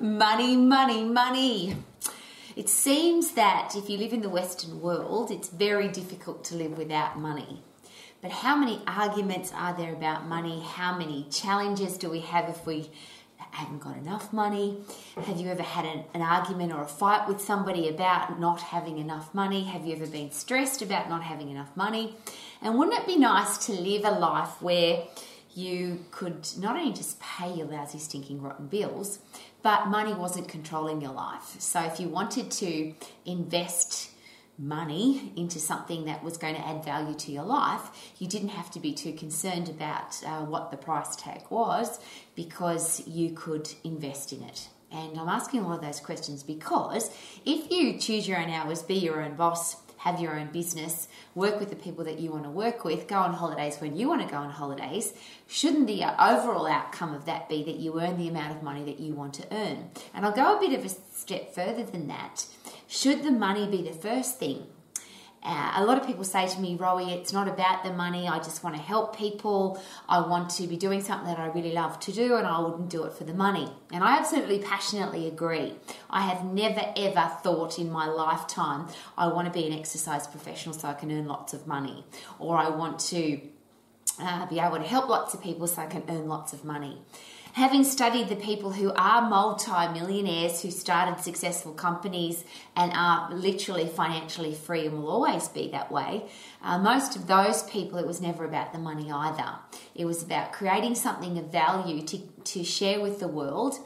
money, money, money. It seems that if you live in the Western world, it's very difficult to live without money. But how many arguments are there about money? How many challenges do we have if we haven't got enough money? Have you ever had an, an, argument or a fight with somebody about not having enough money? Have you ever been stressed about not having enough money? And wouldn't it be nice to live a life where you could not only just pay your lousy, stinking, rotten bills, but money wasn't controlling your life. So if you wanted to invest money into something that was going to add value to your life, you didn't have to be too concerned about uh, what the price tag was because you could invest in it. And I'm asking all of those questions because if you choose your own hours, be your own boss, have your own business, work with the people that you want to work with, go on holidays when you want to go on holidays, shouldn't the overall outcome of that be that you earn the amount of money that you want to earn? And I'll go a bit of a step further than that. Should the money be the first thing? Uh, a lot of people say to me, Rowie, it's not about the money. I just want to help people. I want to be doing something that I really love to do, and I wouldn't do it for the money. And I absolutely passionately agree. I have never ever thought in my lifetime, I want to be an exercise professional so I can earn lots of money, or I want to uh, be able to help lots of people so I can earn lots of money having studied the people who are multi-millionaires who started successful companies and are literally financially free and will always be that way, uh, most of those people, it was never about the money either. It was about creating something of value to, to share with the world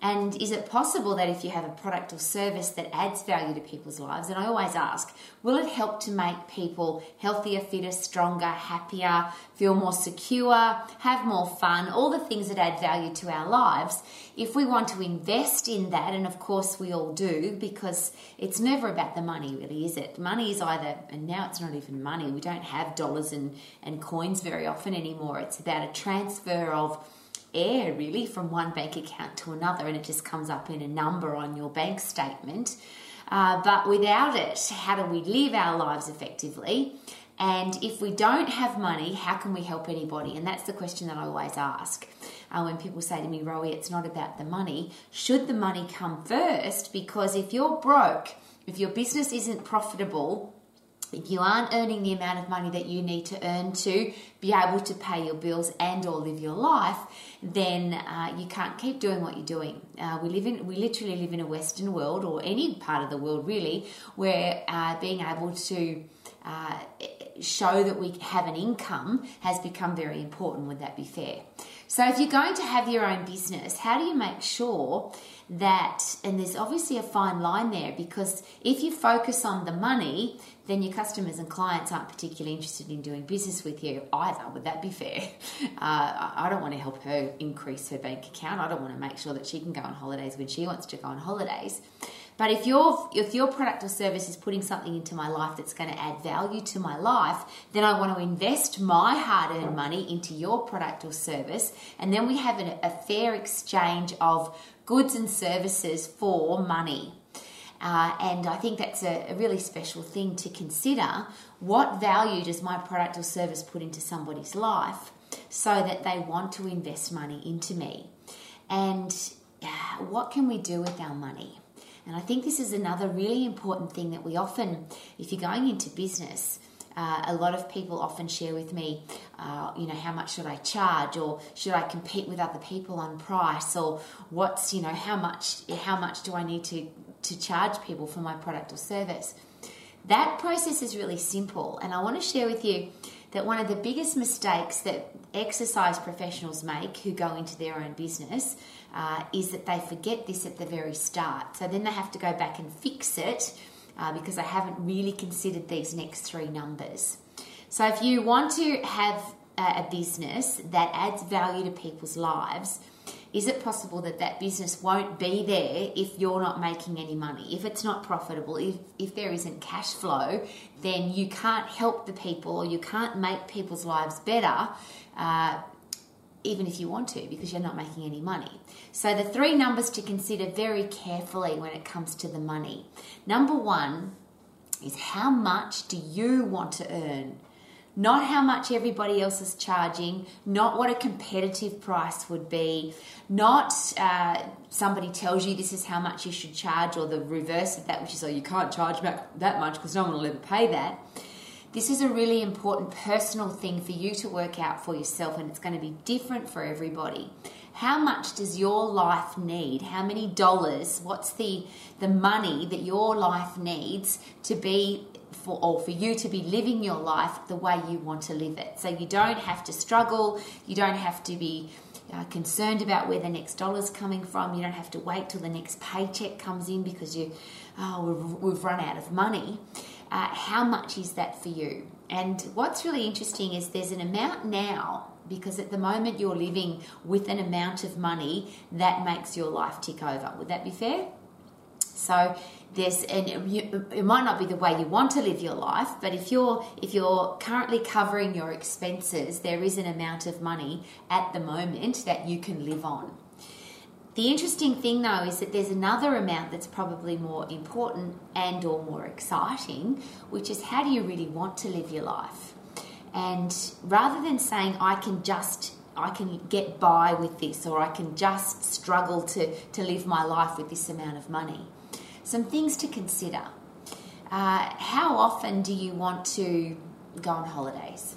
and is it possible that if you have a product or service that adds value to people's lives, and I always ask, will it help to make people healthier, fitter, stronger, happier, feel more secure, have more fun, all the things that add value to our lives? If we want to invest in that, and of course we all do, because it's never about the money, really, is it? Money is either, and now it's not even money, we don't have dollars and, and coins very often anymore. It's about a transfer of air really from one bank account to another and it just comes up in a number on your bank statement. Uh, but without it, how do we live our lives effectively? And if we don't have money, how can we help anybody? And that's the question that I always ask. Uh, when people say to me, Rowie, it's not about the money, should the money come first? Because if you're broke, if your business isn't profitable, if you aren't earning the amount of money that you need to earn to be able to pay your bills and or live your life then uh, you can't keep doing what you're doing. Uh, we live in we literally live in a western world or any part of the world really where uh, being able to uh, show that we have an income has become very important. Would that be fair so if you're going to have your own business how do you make sure that and there's obviously a fine line there because if you focus on the money then your customers and clients aren't particularly interested in doing business with you either. Would that be fair? Uh, I don't want to help her increase her bank account. I don't want to make sure that she can go on holidays when she wants to go on holidays. But if your if your product or service is putting something into my life that's going to add value to my life, then I want to invest my hard-earned money into your product or service, and then we have a, a fair exchange of goods and services for money. Uh, and I think that's a, a, really special thing to consider. What value does my product or service put into somebody's life so that they want to invest money into me? And uh, what can we do with our money? And I think this is another really important thing that we often, if you're going into business, uh, a lot of people often share with me, uh, you know, how much should I charge, or should I compete with other people on price, or what's, you know, how much, how much do I need to to charge people for my product or service. That process is really simple, and I want to share with you that one of the biggest mistakes that exercise professionals make who go into their own business uh, is that they forget this at the very start. So then they have to go back and fix it uh, because they haven't really considered these next three numbers. So if you want to have a business that adds value to people's lives, is it possible that that business won't be there if you're not making any money? If it's not profitable, if, if there isn't cash flow, then you can't help the people or you can't make people's lives better. Uh, even if you want to, because you're not making any money. So, the three numbers to consider very carefully when it comes to the money. Number one is how much do you want to earn? Not how much everybody else is charging, not what a competitive price would be, not uh, somebody tells you this is how much you should charge, or the reverse of that, which is, oh, you can't charge that much because no one will ever pay that. This is a really important personal thing for you to work out for yourself, and it's going to be different for everybody. How much does your life need? How many dollars? What's the the money that your life needs to be for or for you to be living your life the way you want to live it. So you don't have to struggle, you don't have to be uh, concerned about where the next dollar's coming from. You don't have to wait till the next paycheck comes in because you, oh, we've, we've run out of money. Uh, how much is that for you? And what's really interesting is there's an amount now because at the moment you're living with an amount of money that makes your life tick over. Would that be fair? So this and it might not be the way you want to live your life, but if you're if you're currently covering your expenses, there is an amount of money at the moment that you can live on. The interesting thing though is that there's another amount that's probably more important and or more exciting, which is how do you really want to live your life? And rather than saying I can just I can get by with this or I can just struggle to, to live my life with this amount of money some things to consider. Uh, how often do you want to go on holidays?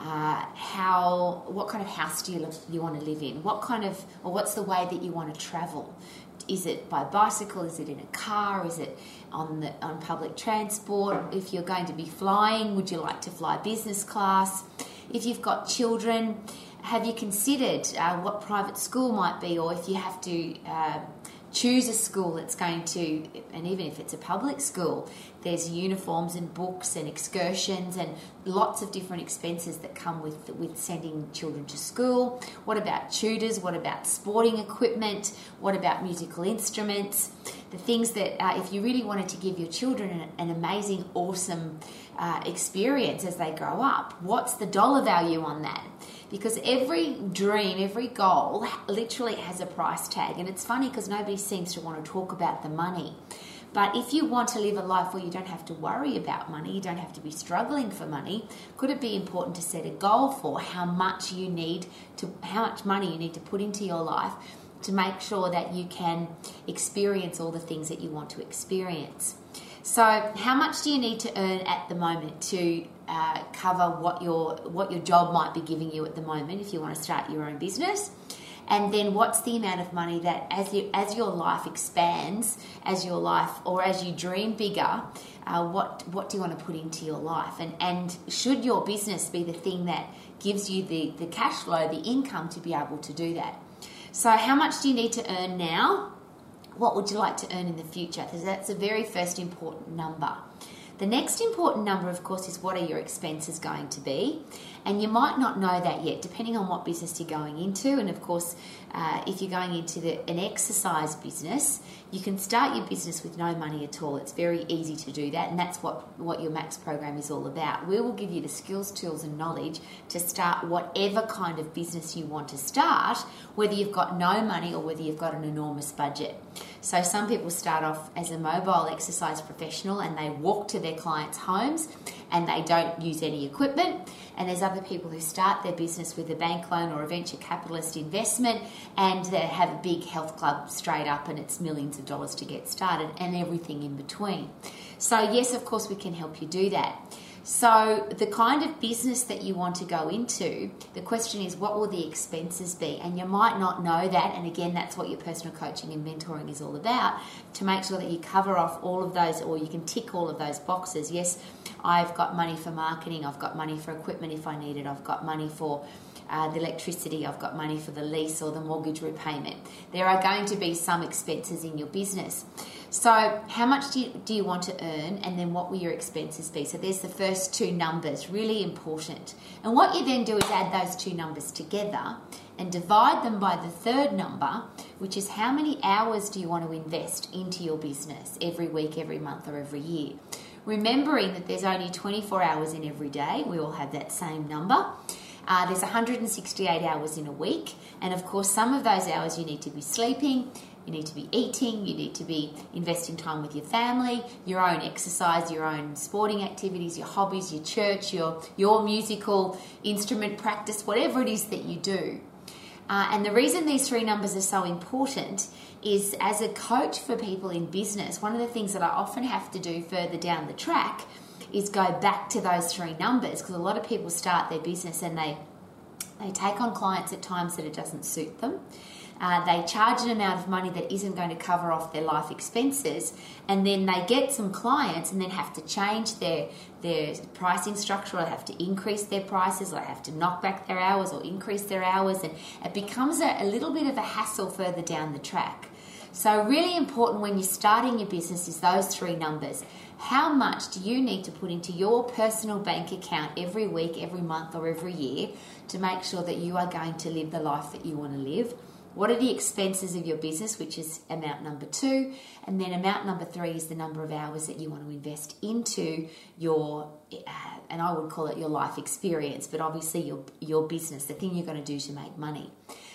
Uh, how what kind of house do you you want to live in? What kind of or what's the way that you want to travel? Is it by bicycle? Is it in a car? Is it on the on public transport? If you're going to be flying, would you like to fly business class? If you've got children, have you considered uh, what private school might be, or if you have to uh, choose a school that's going to, and even if it's a public school, there's uniforms and books and excursions and lots of different expenses that come with with sending children to school. What about tutors? What about sporting equipment? What about musical instruments? The things that, uh, if you really wanted to give your children an, an amazing, awesome uh, experience as they grow up, what's the dollar value on that? Because every dream, every goal literally has a price tag. And it's funny because nobody seems to want to talk about the money. But if you want to live a life where you don't have to worry about money, you don't have to be struggling for money, could it be important to set a goal for how much you need to, how much money you need to put into your life to make sure that you can experience all the things that you want to experience? So, how much do you need to earn at the moment to uh, cover what your what your job might be giving you at the moment if you want to start your own business? And then, what's the amount of money that, as you as your life expands, as your life or as you dream bigger, uh, what what do you want to put into your life? And and should your business be the thing that gives you the the cash flow, the income to be able to do that? So, how much do you need to earn now? What would you like to earn in the future? Because that's the very first important number. The next important number, of course, is what are your expenses going to be? And you might not know that yet, depending on what business you're going into. And of course, uh, if you're going into the, an exercise business, you can start your business with no money at all. It's very easy to do that, and that's what, what your Max program is all about. We will give you the skills, tools, and knowledge to start whatever kind of business you want to start, whether you've got no money or whether you've got an enormous budget. So, some people start off as a mobile exercise professional and they walk to their clients' homes and they don't use any equipment. And there's other people who start their business with a bank loan or a venture capitalist investment and they have a big health club straight up and it's millions of dollars to get started and everything in between. So, yes, of course, we can help you do that. So, the kind of business that you want to go into, the question is what will the expenses be? And you might not know that. And again, that's what your personal coaching and mentoring is all about to make sure that you cover off all of those or you can tick all of those boxes. Yes, I've got money for marketing, I've got money for equipment if I need it, I've got money for uh, the electricity, I've got money for the lease or the mortgage repayment. There are going to be some expenses in your business. So, how much do you, do you want to earn, and then what will your expenses be? So, there's the first two numbers, really important. And what you then do is add those two numbers together and divide them by the third number, which is how many hours do you want to invest into your business every week, every month, or every year. Remembering that there's only 24 hours in every day, we all have that same number. Uh, there's 168 hours in a week, and of course, some of those hours you need to be sleeping, you need to be eating, you need to be investing time with your family, your own exercise, your own sporting activities, your hobbies, your church, your, your musical instrument practice, whatever it is that you do. Uh, and the reason these three numbers are so important is as a coach for people in business, one of the things that I often have to do further down the track is go back to those three numbers because a lot of people start their business and they they take on clients at times that it doesn't suit them. Uh, they charge an amount of money that isn't going to cover off their life expenses, and then they get some clients and then have to change their their pricing structure, or have to increase their prices, or have to knock back their hours or increase their hours, and it becomes a, a little bit of a hassle further down the track. So, really important when you're starting your business is those three numbers. How much do you need to put into your personal bank account every week, every month, or every year to make sure that you are going to live the life that you want to live? What are the expenses of your business, which is amount number two? And then amount number three is the number of hours that you want to invest into your, uh, and I would call it your life experience, but obviously your, your business, the thing you're going to do to make money.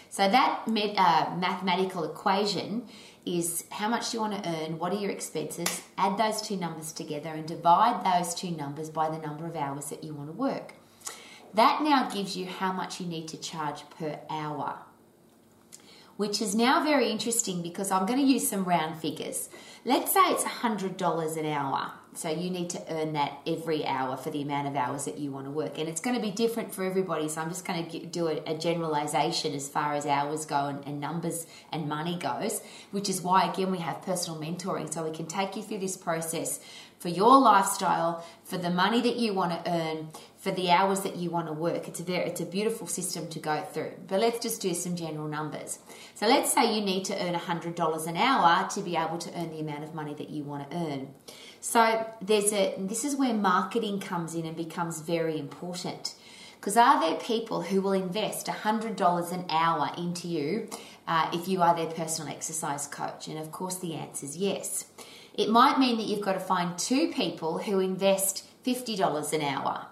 So that uh, mathematical equation is how much you want to earn, what are your expenses, add those two numbers together and divide those two numbers by the number of hours that you want to work. That now gives you how much you need to charge per hour which is now very interesting because I'm going to use some round figures. Let's say it's $100 an hour. So you need to earn that every hour for the amount of hours that you want to work. And it's going to be different for everybody. So I'm just going to do a, generalization as far as hours go and numbers and money goes, which is why, again, we have personal mentoring. So we can take you through this process for your lifestyle, for the money that you want to earn, for the hours that you want to work. It's a very, it's a beautiful system to go through. But let's just do some general numbers. So let's say you need to earn $100 an hour to be able to earn the amount of money that you want to earn. So there's a this is where marketing comes in and becomes very important. Because are there people who will invest $100 an hour into you uh, if you are their personal exercise coach? And of course, the answer is yes. It might mean that you've got to find two people who invest $50 an hour.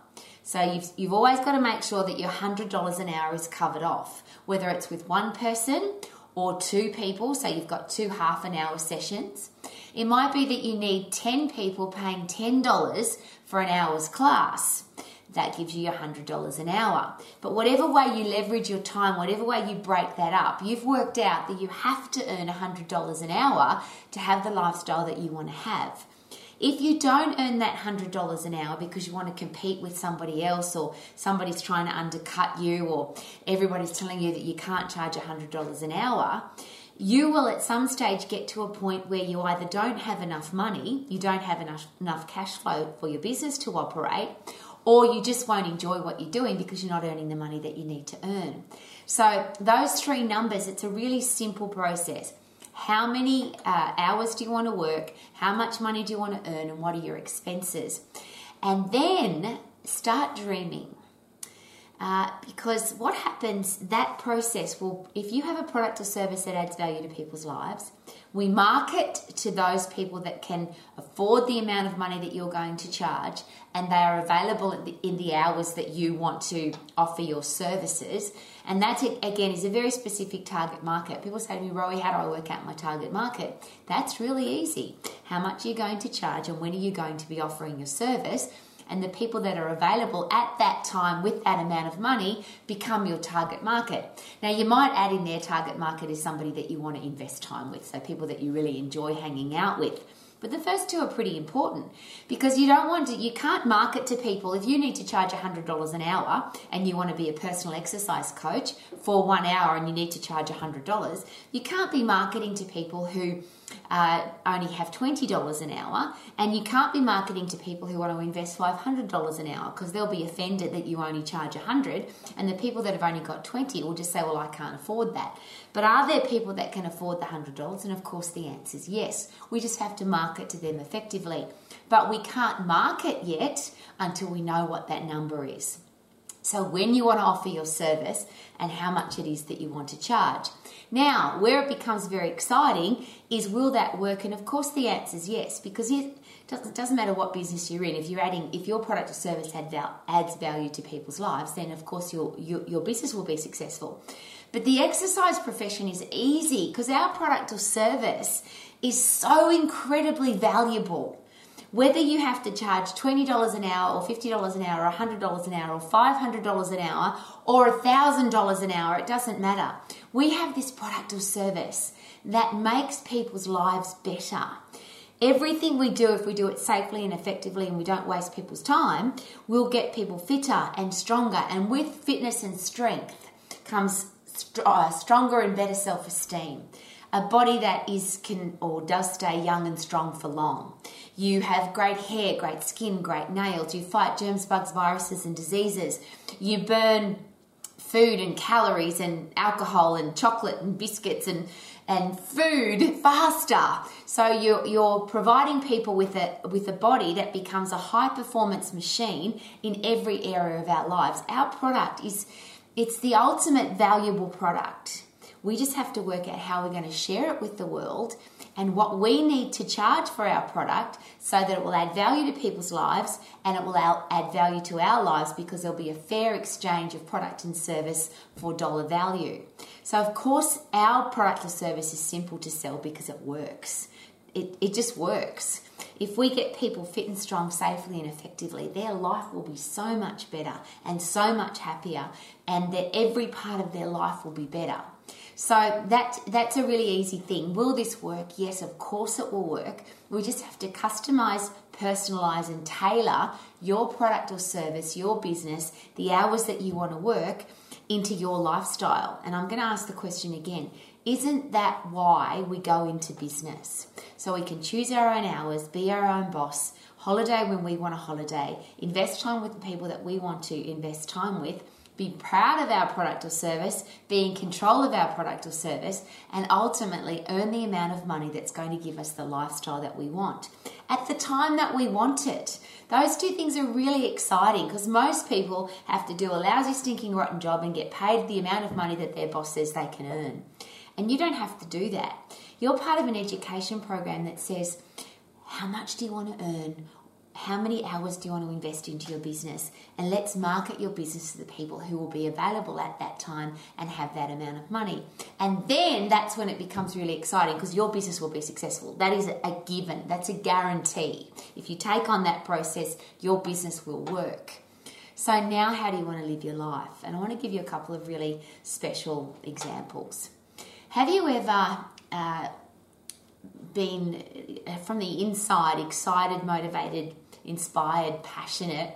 So you've, you've always got to make sure that your $100 an hour is covered off, whether it's with one person or two people, so you've got two half an hour sessions. It might be that you need 10 people paying $10 for an hour's class. That gives you $100 an hour. But whatever way you leverage your time, whatever way you break that up, you've worked out that you have to earn $100 an hour to have the lifestyle that you want to have. If you don't earn that $100 an hour because you want to compete with somebody else or somebody's trying to undercut you or everybody's telling you that you can't charge $100 an hour, you will at some stage get to a point where you either don't have enough money, you don't have enough, enough cash flow for your business to operate, or you just won't enjoy what you're doing because you're not earning the money that you need to earn. So, those three numbers, it's a really simple process. How many uh, hours do you want to work? How much money do you want to earn? And what are your expenses? And then start dreaming. Uh, because what happens, that process will, if you have a product or service that adds value to people's lives, we market to those people that can afford the amount of money that you're going to charge and they are available in the, hours that you want to offer your services. And that, again, is a very specific target market. People say to me, Rowie, how do I work out my target market? That's really easy. How much are you going to charge and when are you going to be offering your service? And the people that are available at that time with that amount of money become your target market. Now, you might add in their target market is somebody that you want to invest time with, so people that you really enjoy hanging out with. But the first two are pretty important because you don't want to, you can't market to people. If you need to charge $100 an hour and you want to be a personal exercise coach for one hour and you need to charge $100, you can't be marketing to people who uh, only have $20 an hour, and you can't be marketing to people who want to invest $500 an hour because they'll be offended that you only charge 100 and the people that have only got 20 will just say, Well, I can't afford that. But are there people that can afford the $100? And of course, the answer is yes. We just have to market to them effectively. But we can't market yet until we know what that number is. So, when you want to offer your service and how much it is that you want to charge. Now, where it becomes very exciting is will that work? And of course, the answer is yes, because it doesn't matter what business you're in. If you're adding, if your product or service adds value to people's lives, then of course your, your, your business will be successful. But the exercise profession is easy because our product or service is so incredibly valuable. Whether you have to charge $20 an hour or $50 an hour or $100 an hour or $500 an hour or $1,000 an hour, it doesn't matter. We have this product or service that makes people's lives better. Everything we do, if we do it safely and effectively and we don't waste people's time, will get people fitter and stronger. And with fitness and strength comes uh, stronger and better self esteem. A body that is can or does stay young and strong for long. You have great hair, great skin, great nails. You fight germs, bugs, viruses, and diseases. You burn food and calories and alcohol and chocolate and biscuits and and food faster. So you're, you're providing people with a with a body that becomes a high performance machine in every area of our lives. Our product is it's the ultimate valuable product. We just have to work out how we're going to share it with the world and what we need to charge for our product so that it will add value to people's lives and it will add value to our lives because there'll be a fair exchange of product and service for dollar value. So, of course, our product or service is simple to sell because it works. It, it just works. If we get people fit and strong safely and effectively, their life will be so much better and so much happier, and that every part of their life will be better. So that that's a really easy thing. Will this work? Yes, of course it will work. We just have to customize, personalize, and tailor your product or service, your business, the hours that you want to work into your lifestyle. And I'm going to ask the question again isn't that why we go into business? So we can choose our own hours, be our own boss, holiday when we want a holiday, invest time with the people that we want to invest time with, be proud of our product or service, be in control of our product or service, and ultimately earn the amount of money that's going to give us the lifestyle that we want at the time that we want it. Those two things are really exciting because most people have to do a lousy, stinking, rotten job and get paid the amount of money that their boss says they can earn. And you don't have to do that. You're part of an education program that says, how much do you want to earn? How many hours do you want to invest into your business? And let's market your business to the people who will be available at that time and have that amount of money. And then that's when it becomes really exciting because your business will be successful. That is a given, that's a guarantee. If you take on that process, your business will work. So, now how do you want to live your life? And I want to give you a couple of really special examples. Have you ever uh, been uh, from the inside excited, motivated, inspired, passionate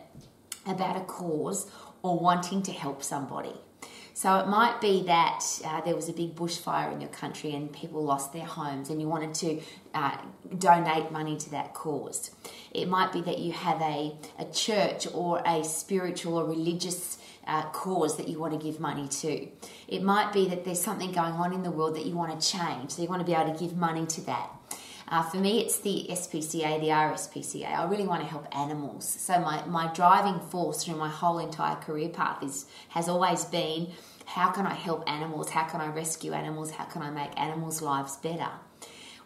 about a cause or wanting to help somebody? So it might be that uh, there was a big bushfire in your country and people lost their homes and you wanted to uh, donate money to that cause. It might be that you have a, a church or a spiritual or religious uh, cause that you want to give money to. It might be that there's something going on in the world that you want to change, so you want to be able to give money to that. Uh, for me, it's the SPCA, the RSPCA. I really want to help animals. So my, my driving force through my whole entire career path is has always been how can I help animals? How can I rescue animals? How can I make animals' lives better?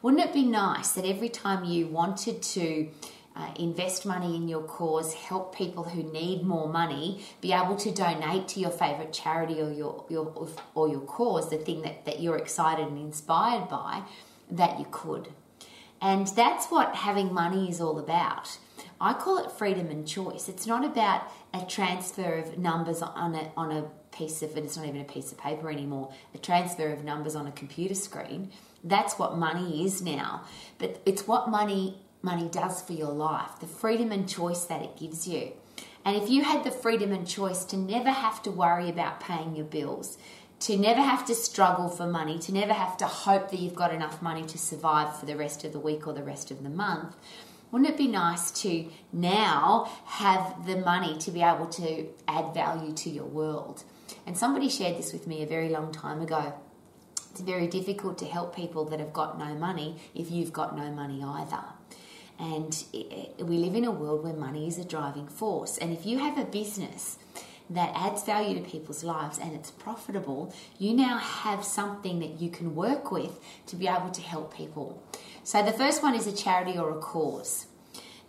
Wouldn't it be nice that every time you wanted to uh, invest money in your cause, help people who need more money, be able to donate to your favorite charity or your, your or your cause, the thing that, that you're excited and inspired by, that you could. And that's what having money is all about. I call it freedom and choice. It's not about a transfer of numbers on a, on a piece of, and it's not even a piece of paper anymore, a transfer of numbers on a computer screen. That's what money is now. But it's what money money does for your life, the freedom and choice that it gives you. And if you had the freedom and choice to never have to worry about paying your bills, to never have to struggle for money, to never have to hope that you've got enough money to survive for the rest of the week or the rest of the month, wouldn't it be nice to now have the money to be able to add value to your world? And somebody shared this with me a very long time ago. It's very difficult to help people that have got no money if you've got no money either. And we live in a world where money is a driving force. And if you have a business that adds value to people's lives and it's profitable, you now have something that you can work with to be able to help people. So the first one is a charity or a cause.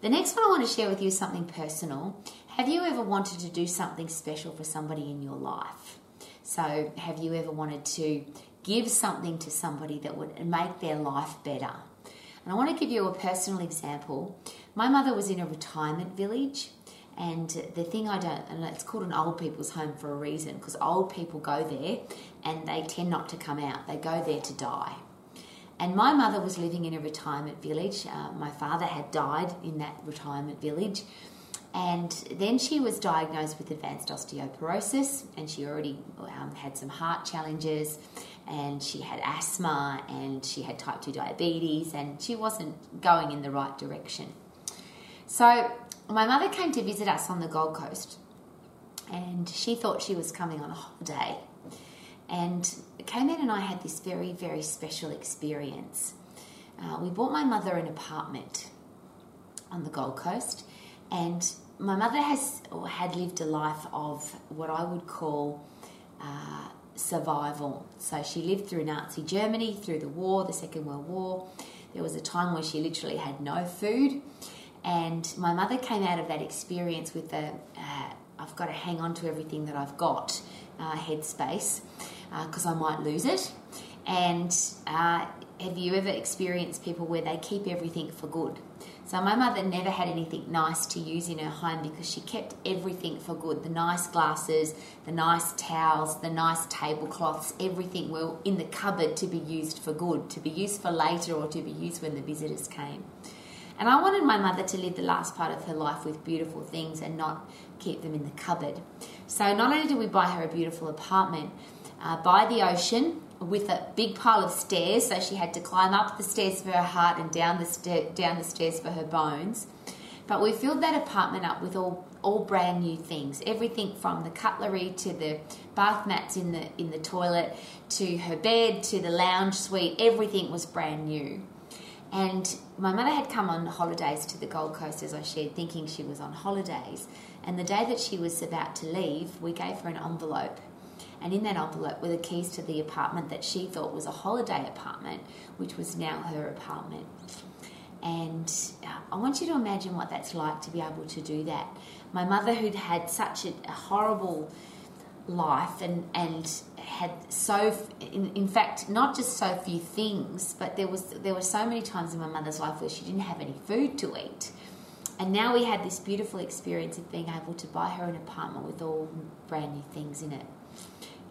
The next one I want to share with you is something personal. Have you ever wanted to do something special for somebody in your life? So, have you ever wanted to give something to somebody that would make their life better? And I want to give you a personal example. My mother was in a retirement village, and the thing I don't, and it's called an old people's home for a reason because old people go there and they tend not to come out, they go there to die. And my mother was living in a retirement village. Uh, my father had died in that retirement village. And then she was diagnosed with advanced osteoporosis, and she already um, had some heart challenges, and she had asthma, and she had type 2 diabetes, and she wasn't going in the right direction. So, my mother came to visit us on the Gold Coast, and she thought she was coming on a holiday. And Cayman and I had this very, very special experience. Uh, we bought my mother an apartment on the Gold Coast, and my mother has or had lived a life of what I would call uh, survival. So she lived through Nazi Germany, through the war, the Second World War. There was a time where she literally had no food, and my mother came out of that experience with a uh, I've got to hang on to everything that I've got uh, headspace because uh, I might lose it. And uh, have you ever experienced people where they keep everything for good? So my mother never had anything nice to use in her home because she kept everything for good. The nice glasses, the nice towels, the nice tablecloths, everything were in the cupboard to be used for good, to be used for later or to be used when the visitors came. And I wanted my mother to live the last part of her life with beautiful things and not keep them in the cupboard. So not only did we buy her a beautiful apartment, uh, by the ocean with a big pile of stairs, so she had to climb up the stairs for her heart and down the down the stairs for her bones. But we filled that apartment up with all all brand new things, everything from the cutlery to the bath mats in the in the toilet to her bed to the lounge suite. Everything was brand new. And my mother had come on holidays to the Gold Coast, as I shared, thinking she was on holidays. And the day that she was about to leave, we gave her an envelope and in that envelope were the keys to the apartment that she thought was a holiday apartment, which was now her apartment. And uh, I want you to imagine what that's like to be able to do that. My mother, who'd had such a, a horrible life and, and had so, in, in fact, not just so few things, but there was there were so many times in my mother's life where she didn't have any food to eat. And now we had this beautiful experience of being able to buy her an apartment with all brand new things in it.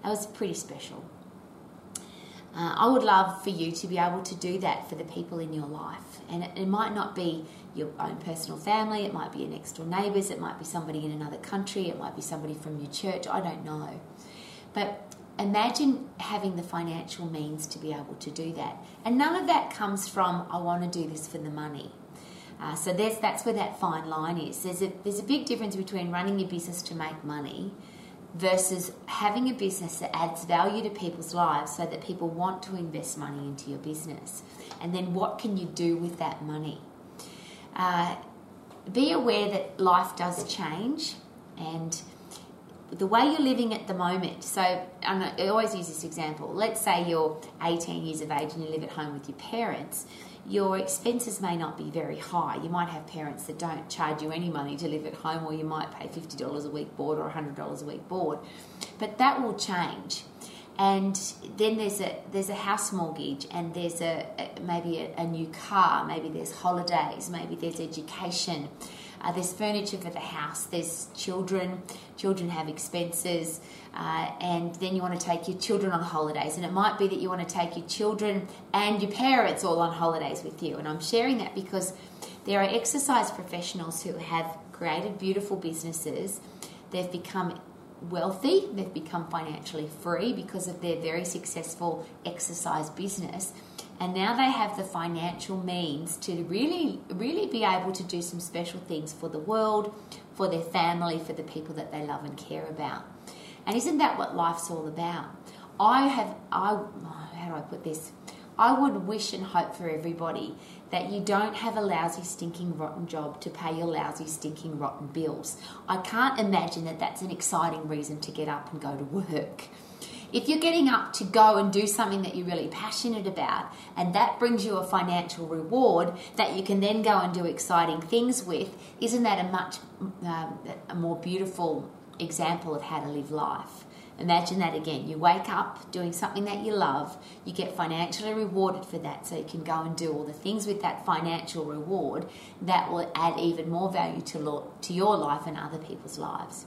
That was pretty special. Uh, I would love for you to be able to do that for the people in your life. And it, it, might not be your own personal family, it might be your next door neighbours, it might be somebody in another country, it might be somebody from your church, I don't know. But imagine having the financial means to be able to do that. And none of that comes from, I want to do this for the money. Uh, so that's where that fine line is. There's a, there's a big difference between running your business to make money versus having a business that adds value to people's lives so that people want to invest money into your business. And then what can you do with that money? Uh, be aware that life does change and the way you're living at the moment. So I always use this example. Let's say you're 18 years of age and you live at home with your parents your expenses may not be very high. You might have parents that don't charge you any money to live at home, or you might pay $50 a week board or $100 a week board. But that will change. And then there's a there's a house mortgage, and there's a, a maybe a, a new car, maybe there's holidays, maybe there's education, uh, there's furniture for the house, there's children, children have expenses, uh, and then you want to take your children on holidays. And it might be that you want to take your children and your parents all on holidays with you. And I'm sharing that because there are exercise professionals who have created beautiful businesses. They've become wealthy, they've become financially free because of their very successful exercise business and now they have the financial means to really really be able to do some special things for the world for their family for the people that they love and care about. And isn't that what life's all about? I have i how do i put this? I would wish and hope for everybody that you don't have a lousy stinking rotten job to pay your lousy stinking rotten bills. I can't imagine that that's an exciting reason to get up and go to work if you're getting up to go and do something that you're really passionate about, and that brings you a financial reward that you can then go and do exciting things with, isn't that a much um, a more beautiful example of how to live life? Imagine that again. You wake up doing something that you love, you get financially rewarded for that, so you can go and do all the things with that financial reward that will add even more value to, to your life and other people's lives.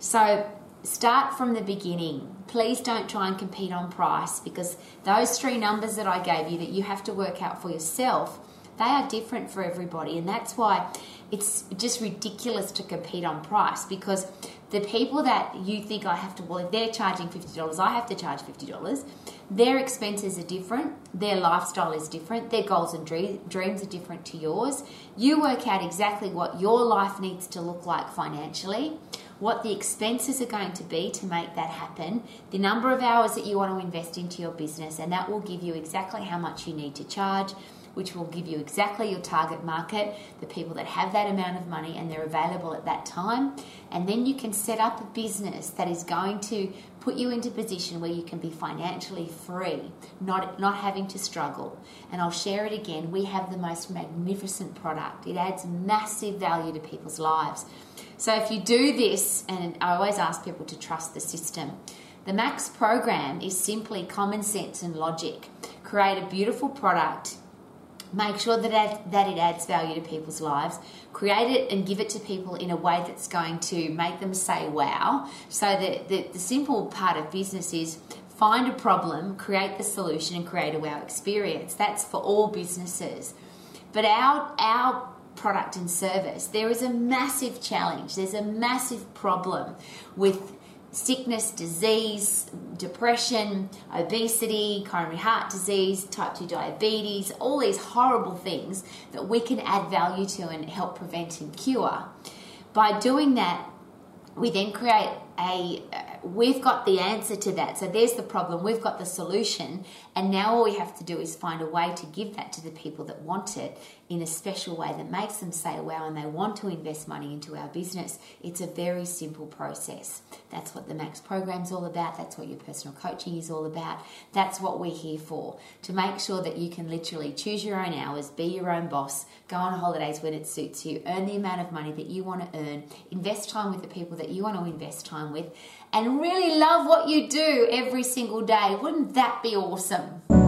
So, start from the beginning. Please don't try and compete on price because those three numbers that I gave you that you have to work out for yourself, they are different for everybody. And that's why it's just ridiculous to compete on price because the people that you think I have to, well, if they're charging $50, I have to charge $50. Their expenses are different, their lifestyle is different, their goals and dreams are different to yours. You work out exactly what your life needs to look like financially, what the expenses are going to be to make that happen, the number of hours that you want to invest into your business, and that will give you exactly how much you need to charge which will give you exactly your target market, the people that have that amount of money and they're available at that time. And then you can set up a business that is going to put you into a position where you can be financially free, not, not having to struggle. And I'll share it again. We have the most magnificent product, it adds massive value to people's lives. So if you do this, and I always ask people to trust the system. The Max program is simply common sense and logic. Create a beautiful product make sure that it, that it adds value to people's lives create it and give it to people in a way that's going to make them say wow so that the, the simple part of business is find a problem create the solution and create a wow experience that's for all businesses but our our product and service there is a massive challenge there's a massive problem with sickness, disease, depression, obesity, coronary heart disease, type 2 diabetes, all these horrible things that we can add value to and help prevent and cure. By doing that, we then create a we've got the answer to that. So there's the problem, we've got the solution, and now all we have to do is find a way to give that to the people that want it in a special way that makes them say wow and they want to invest money into our business. It's a very simple process. That's what the Max program's all about. That's what your personal coaching is all about. That's what we're here for to make sure that you can literally choose your own hours, be your own boss, go on holidays when it suits you, earn the amount of money that you want to earn, invest time with the people that you want to invest with, and really love what you do every single day. Wouldn't that be awesome?